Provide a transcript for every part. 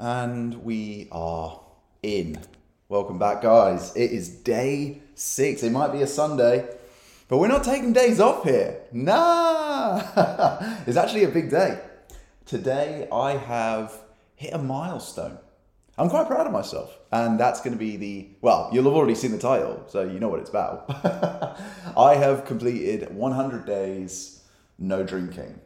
And we are in. Welcome back, guys. It is day six. It might be a Sunday, but we're not taking days off here. Nah! it's actually a big day. Today, I have hit a milestone. I'm quite proud of myself. And that's going to be the, well, you'll have already seen the title, so you know what it's about. I have completed 100 days no drinking.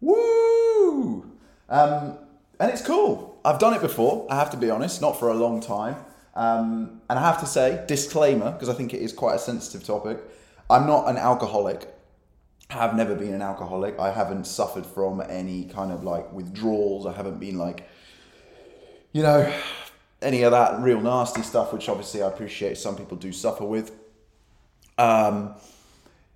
Woo! Um, and it's cool. I've done it before, I have to be honest, not for a long time. Um, and I have to say, disclaimer, because I think it is quite a sensitive topic, I'm not an alcoholic. I have never been an alcoholic. I haven't suffered from any kind of like withdrawals. I haven't been like, you know, any of that real nasty stuff, which obviously I appreciate some people do suffer with. Um,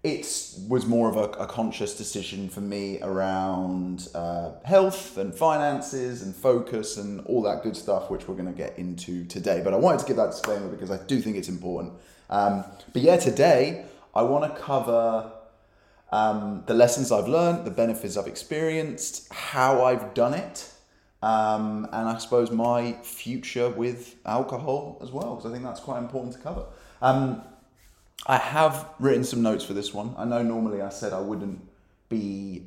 it was more of a, a, conscious decision for me around uh, health and finances and focus and all that good stuff, which we're going to get into today. But I wanted to give that disclaimer because I do think it's important. Um, but yeah, today I want to cover um, the lessons I've learned, the benefits I've experienced, how I've done it, um, and I suppose my future with alcohol as well, because I think that's quite important to cover. Um, I have written some notes for this one. I know normally I said I wouldn't be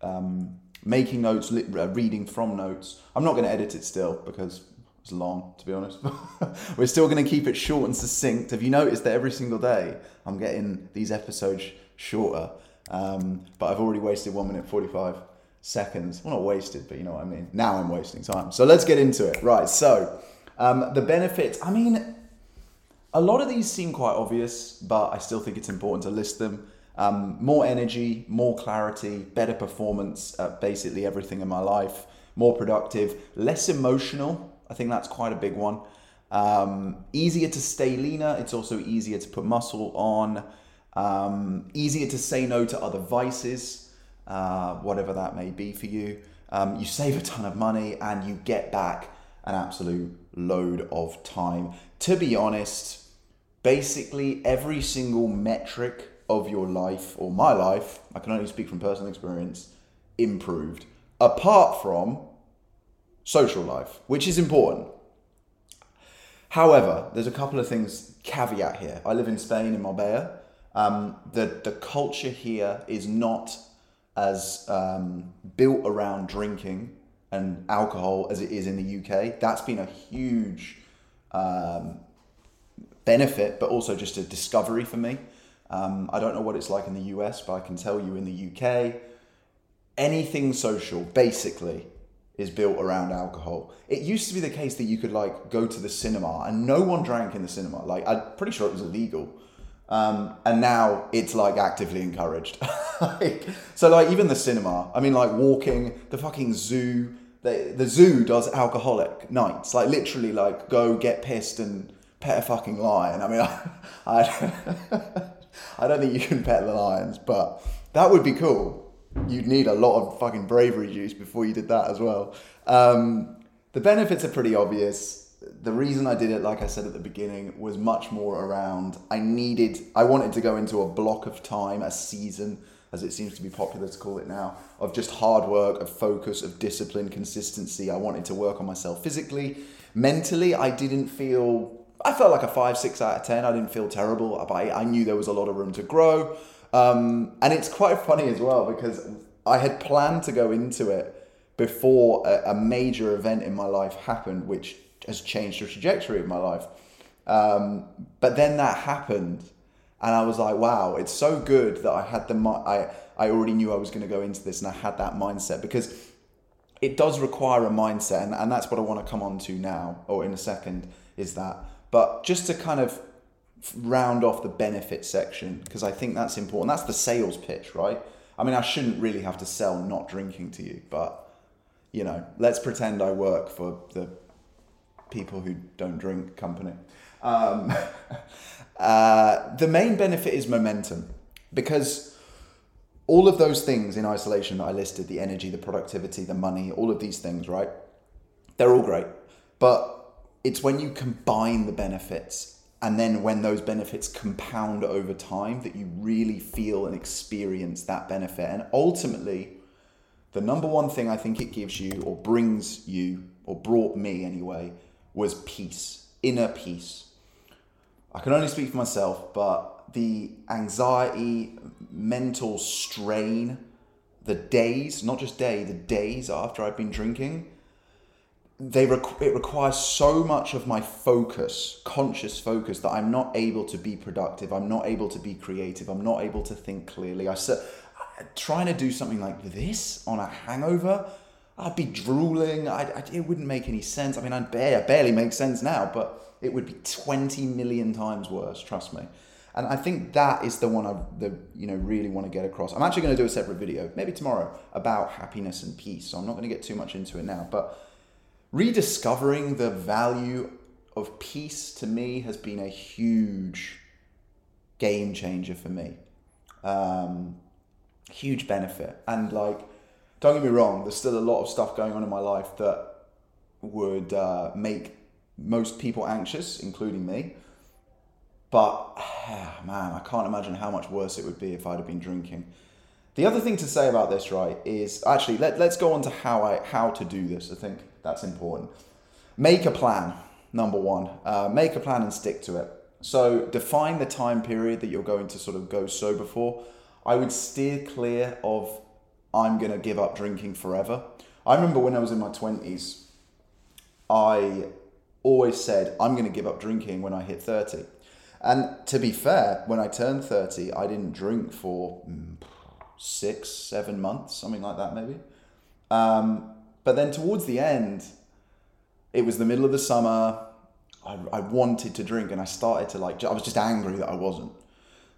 um, making notes, uh, reading from notes. I'm not going to edit it still because it's long, to be honest. We're still going to keep it short and succinct. Have you noticed that every single day I'm getting these episodes shorter? Um, but I've already wasted one minute 45 seconds. Well, not wasted, but you know what I mean. Now I'm wasting time. So let's get into it. Right. So um, the benefits, I mean, a lot of these seem quite obvious, but I still think it's important to list them. Um, more energy, more clarity, better performance at basically everything in my life, more productive, less emotional. I think that's quite a big one. Um, easier to stay leaner. It's also easier to put muscle on. Um, easier to say no to other vices, uh, whatever that may be for you. Um, you save a ton of money and you get back an absolute load of time. To be honest, basically every single metric of your life or my life, I can only speak from personal experience, improved. Apart from social life, which is important. However, there's a couple of things caveat here. I live in Spain in Marbella. Um, the the culture here is not as um, built around drinking and alcohol as it is in the UK. That's been a huge um, benefit, but also just a discovery for me. Um, I don't know what it's like in the US, but I can tell you in the UK, anything social basically is built around alcohol. It used to be the case that you could like go to the cinema and no one drank in the cinema. Like I'm pretty sure it was illegal. Um, and now it's like actively encouraged. like, so like even the cinema, I mean like walking, the fucking zoo, the, the zoo does alcoholic nights. Like literally like go get pissed and pet a fucking lion. I mean, I, I, I don't think you can pet the lions, but that would be cool. You'd need a lot of fucking bravery juice before you did that as well. Um, the benefits are pretty obvious. The reason I did it, like I said at the beginning, was much more around I needed, I wanted to go into a block of time, a season, as it seems to be popular to call it now, of just hard work, of focus, of discipline, consistency. I wanted to work on myself physically. Mentally, I didn't feel I felt like a five, six out of ten. I didn't feel terrible, I, I knew there was a lot of room to grow. Um, and it's quite funny as well because I had planned to go into it before a, a, major event in my life happened, which has changed the trajectory of my life. Um, but then that happened, and I was like, wow, it's so good that I had the I I already knew I was going to go into this, and I had that mindset because it does require a mindset, and, and that's what I want to come on to now or in a second. Is that but just to kind of round off the benefit section, because I think that's important. That's the sales pitch, right? I mean, I shouldn't really have to sell not drinking to you, but you know, let's pretend I work for the people who don't drink company. Um, uh, the main benefit is momentum because all of those things in isolation that I listed the energy, the productivity, the money, all of these things, right? They're all great. But it's when you combine the benefits and then when those benefits compound over time that you really feel and experience that benefit and ultimately the number one thing I think it gives you or brings you or brought me anyway was peace, inner peace. I can only speak for myself, but the anxiety, mental strain, the days, not just day, the days after I've been drinking, they requ- it requires so much of my focus, conscious focus, that I'm not able to be productive. I'm not able to be creative. I'm not able to think clearly. I said, trying to do something like this on a hangover, I'd be drooling. I'd, i it wouldn't make any sense. I mean, I barely, barely makes sense now, but it would be 20 million times worse, trust me. And I think that is the one I the, you know really want to get across. I'm actually going to do a separate video, maybe tomorrow, about happiness and peace. So I'm not going to get too much into it now, but rediscovering the value of peace to me has been a huge game changer for me. Um, huge benefit. And like, don't get me wrong, there's still a lot of stuff going on in my life that would uh, make most people anxious, including me. But man, I can't imagine how much worse it would be if I'd have been drinking. The other thing to say about this, right, is actually let, let's go on to how I how to do this. I think that's important. Make a plan, number one. Uh, make a plan and stick to it. So define the time period that you're going to sort of go sober for. I would steer clear of I'm going to give up drinking forever. I remember when I was in my 20s, I always said I'm going to give up drinking when I hit 30. And to be fair, when I turned 30, I didn't drink for mm, six, seven months, something like that, maybe. Um, but then towards the end, it was the middle of the summer. I, I wanted to drink and I started to like, I was just angry that I wasn't.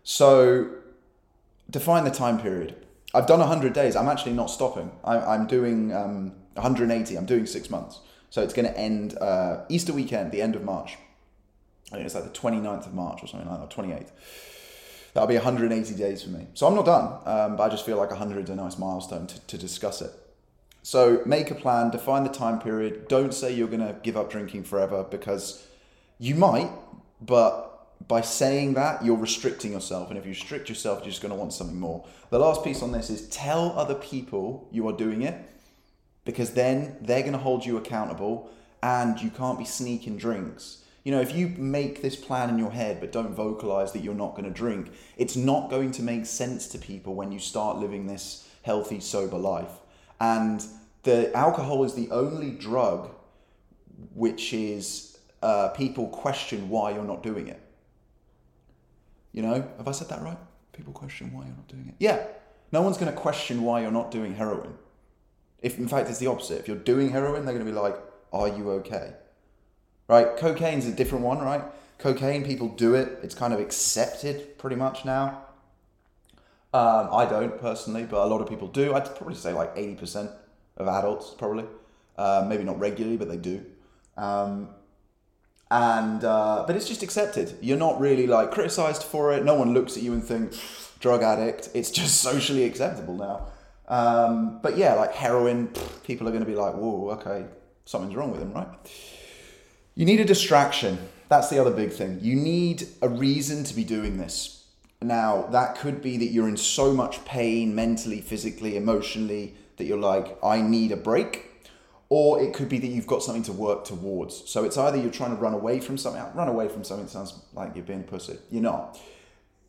So define the time period. I've done 100 days. I'm actually not stopping. I, am doing um, 180. I'm doing six months. So it's going to end uh, Easter weekend, the end of March. I think it's like the 29th of March or something like that, 28th. That'll be 180 days for me. So I'm not done, um, but I just feel like 100 is a nice milestone to, to discuss it. So make a plan, define the time period. Don't say you're going to give up drinking forever because you might, but by saying that, you're restricting yourself. And if you restrict yourself, you're just going to want something more. The last piece on this is tell other people you are doing it because then they're going to hold you accountable and you can't be sneaking drinks. You know, if you make this plan in your head but don't vocalize that you're not going to drink, it's not going to make sense to people when you start living this healthy, sober life. And the alcohol is the only drug which is uh, people question why you're not doing it. You know, have I said that right? People question why you're not doing it. Yeah, no one's going to question why you're not doing heroin. If in fact it's the opposite. If you're doing heroin, they're going to be like, "Are you okay?" Right? Cocaine's a different one, right? Cocaine, people do it. It's kind of accepted pretty much now. Um, I don't personally, but a lot of people do. I'd probably say like 80% of adults, probably. Uh, maybe not regularly, but they do. Um, and uh, but it's just accepted. You're not really like criticized for it. No one looks at you and thinks drug addict. It's just socially acceptable now. Um, but yeah, like heroin, people are going to be like, whoa, okay, something's wrong with him, right? You need a distraction. That's the other big thing. You need a reason to be doing this. Now, that could be that you're in so much pain mentally, physically, emotionally that you're like, I need a break or it could be that you've got something to work towards. So it's either you're trying to run away from something. Run away from something sounds like you're being a pussy. You're not.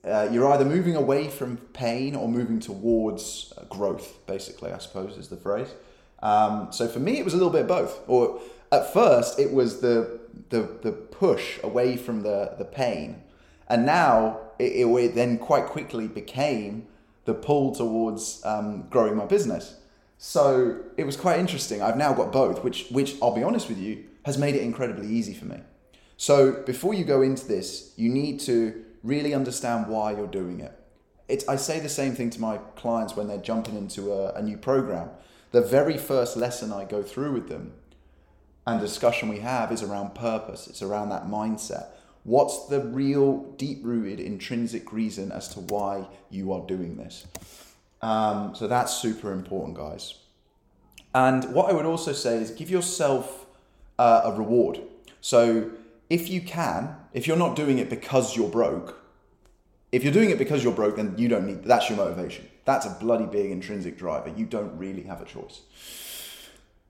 Uh, you're either moving away from pain or moving towards uh, growth. Basically, I suppose is the phrase. Um, so for me, it was a little bit both. Or at first, it was the the the push away from the the pain, and now it, it then quite quickly became the pull towards um, growing my business. So it was quite interesting. I've now got both, which, which I'll be honest with you, has made it incredibly easy for me. So before you go into this, you need to really understand why you're doing it. It's, I say the same thing to my clients when they're jumping into a, a new program. The very first lesson I go through with them and discussion we have is around purpose, it's around that mindset. What's the real, deep rooted, intrinsic reason as to why you are doing this? Um, so that's super important, guys. And what I would also say is give yourself uh, a reward. So if you can, if you're not doing it because you're broke, if you're doing it because you're broke, then you don't need that's your motivation. That's a bloody big intrinsic driver. You don't really have a choice.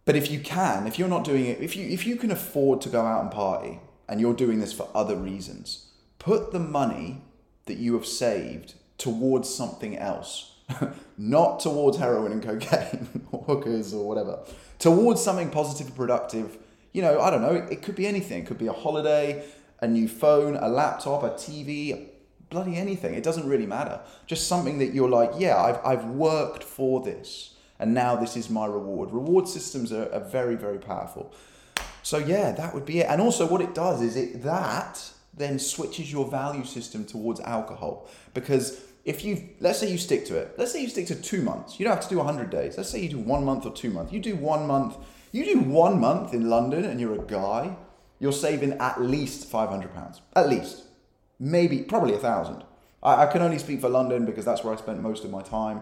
But if you can, if you're not doing it, if you if you can afford to go out and party and you're doing this for other reasons, put the money that you have saved towards something else. not towards heroin and cocaine or hookers or whatever. Towards something positive and productive. You know, I don't know, it, could be anything. It could be a holiday, a new phone, a laptop, a TV, bloody anything. It doesn't really matter. Just something that you're like, yeah, I've, I've worked for this and now this is my reward. Reward systems are, are very, very powerful. So yeah, that would be it. And also what it does is it that then switches your value system towards alcohol. Because if you let's say you stick to it, let's say you stick to two months. You don't have to do 100 days. Let's say you do one month or two months. You do one month. You do one month in London and you're a guy, you're saving at least 500 pounds. At least. Maybe, probably a thousand. I, I, can only speak for London because that's where I spent most of my time.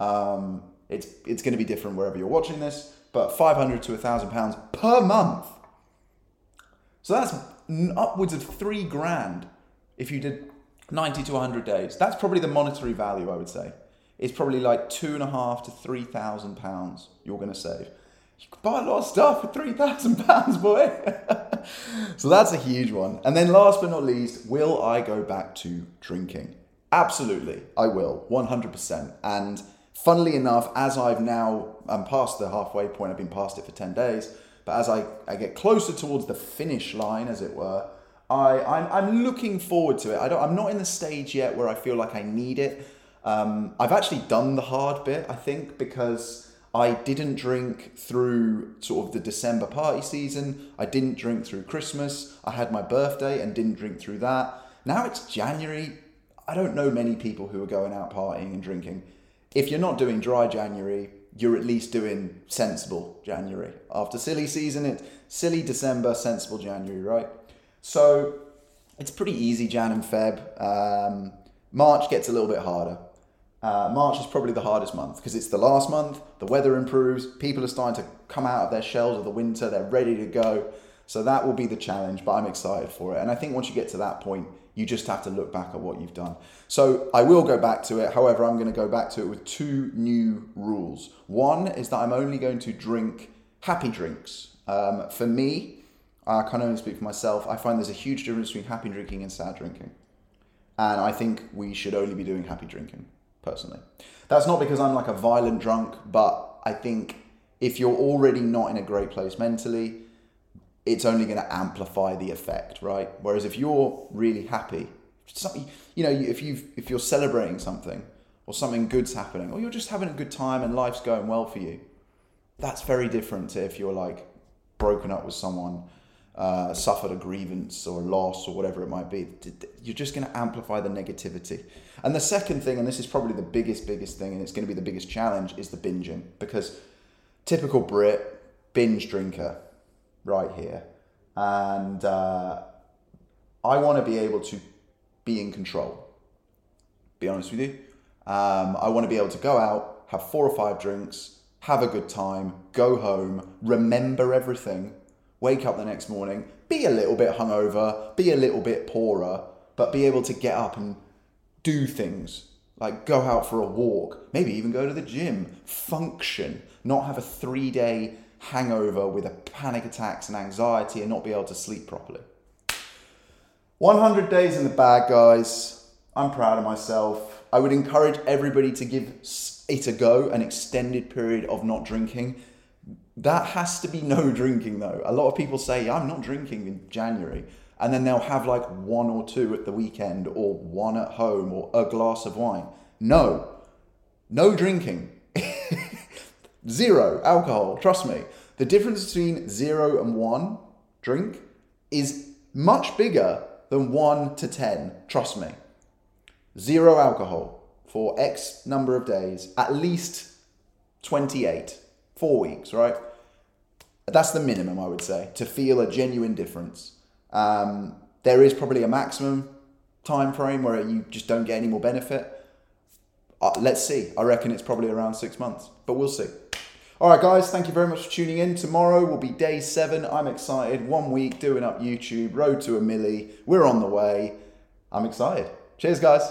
Um, it's it's going to be different wherever you're watching this, but 500 to a 1,000 pounds per month. So that's upwards of three grand if you did 90 to 100 days. That's probably the monetary value, I would say. It's probably like two and a half to 3,000 pounds you're going to save. You could buy a lot of stuff for 3,000 pounds, boy. so that's a huge one. And then last but not least, will I go back to drinking? Absolutely, I will, 100%. And funnily enough, as I've now, I'm past the halfway point, I've been past it for 10 days, but as I, I get closer towards the finish line, as it were, I, I'm, I'm looking forward to it. I don't, I'm not in the stage yet where I feel like I need it. Um, I've actually done the hard bit, I think, because I didn't drink through sort of the December party season. I didn't drink through Christmas. I had my birthday and didn't drink through that. Now it's January. I don't know many people who are going out partying and drinking if you're not doing dry January, you're at least doing sensible January. After silly season, it's silly December, sensible January, right? So it's pretty easy Jan and Feb. Um, March gets a little bit harder. Uh, March is probably the hardest month because it's the last month, the weather improves, people are starting to come out of their shells of the winter, they're ready to go. So that will be the challenge, but I'm excited for it. And I think once you get to that point, you just have to look back at what you've done. So I will go back to it. However, I'm going to go back to it with two new rules. One is that I'm only going to drink happy drinks. Um, for me, I can only speak for myself. I find there's a huge difference between happy drinking and sad drinking. And I think we should only be doing happy drinking, personally. That's not because I'm like a violent drunk, but I think if you're already not in a great place mentally, it's only going to amplify the effect, right? Whereas if you're really happy, something, you know, if you if you're celebrating something or something good's happening, or you're just having a good time and life's going well for you, that's very different to if you're like broken up with someone, uh, suffered a grievance or a loss or whatever it might be. You're just going to amplify the negativity. And the second thing, and this is probably the biggest, biggest thing, and it's going to be the biggest challenge, is the binging because typical Brit binge drinker right here. And uh, I want to be able to be in control. Be honest with you. Um, I want to be able to go out, have four or five drinks, have a good time, go home, remember everything, wake up the next morning, be a little bit hungover, be a little bit poorer, but be able to get up and do things like go out for a walk, maybe even go to the gym, function, not have a three day hangover with a panic attacks and anxiety and not be able to sleep properly. 100 days in the bag, guys. I'm proud of myself. I would encourage everybody to give it a go, an extended period of not drinking. That has to be no drinking though. A lot of people say, I'm not drinking in January. And then they'll have like one or two at the weekend or one at home or a glass of wine. No, no drinking. Zero alcohol, trust me. The difference between zero and one drink is much bigger than one to 10, trust me. Zero alcohol for X number of days, at least 28, four weeks, right? That's the minimum, I would say, to feel a genuine difference. Um, there is probably a maximum time frame where you just don't get any more benefit. Uh, let's see. I reckon it's probably around six months, but we'll see. All right, guys, thank you very much for tuning in. Tomorrow will be day seven. I'm excited. One week doing up YouTube, road to a milli. We're on the way. I'm excited. Cheers, guys.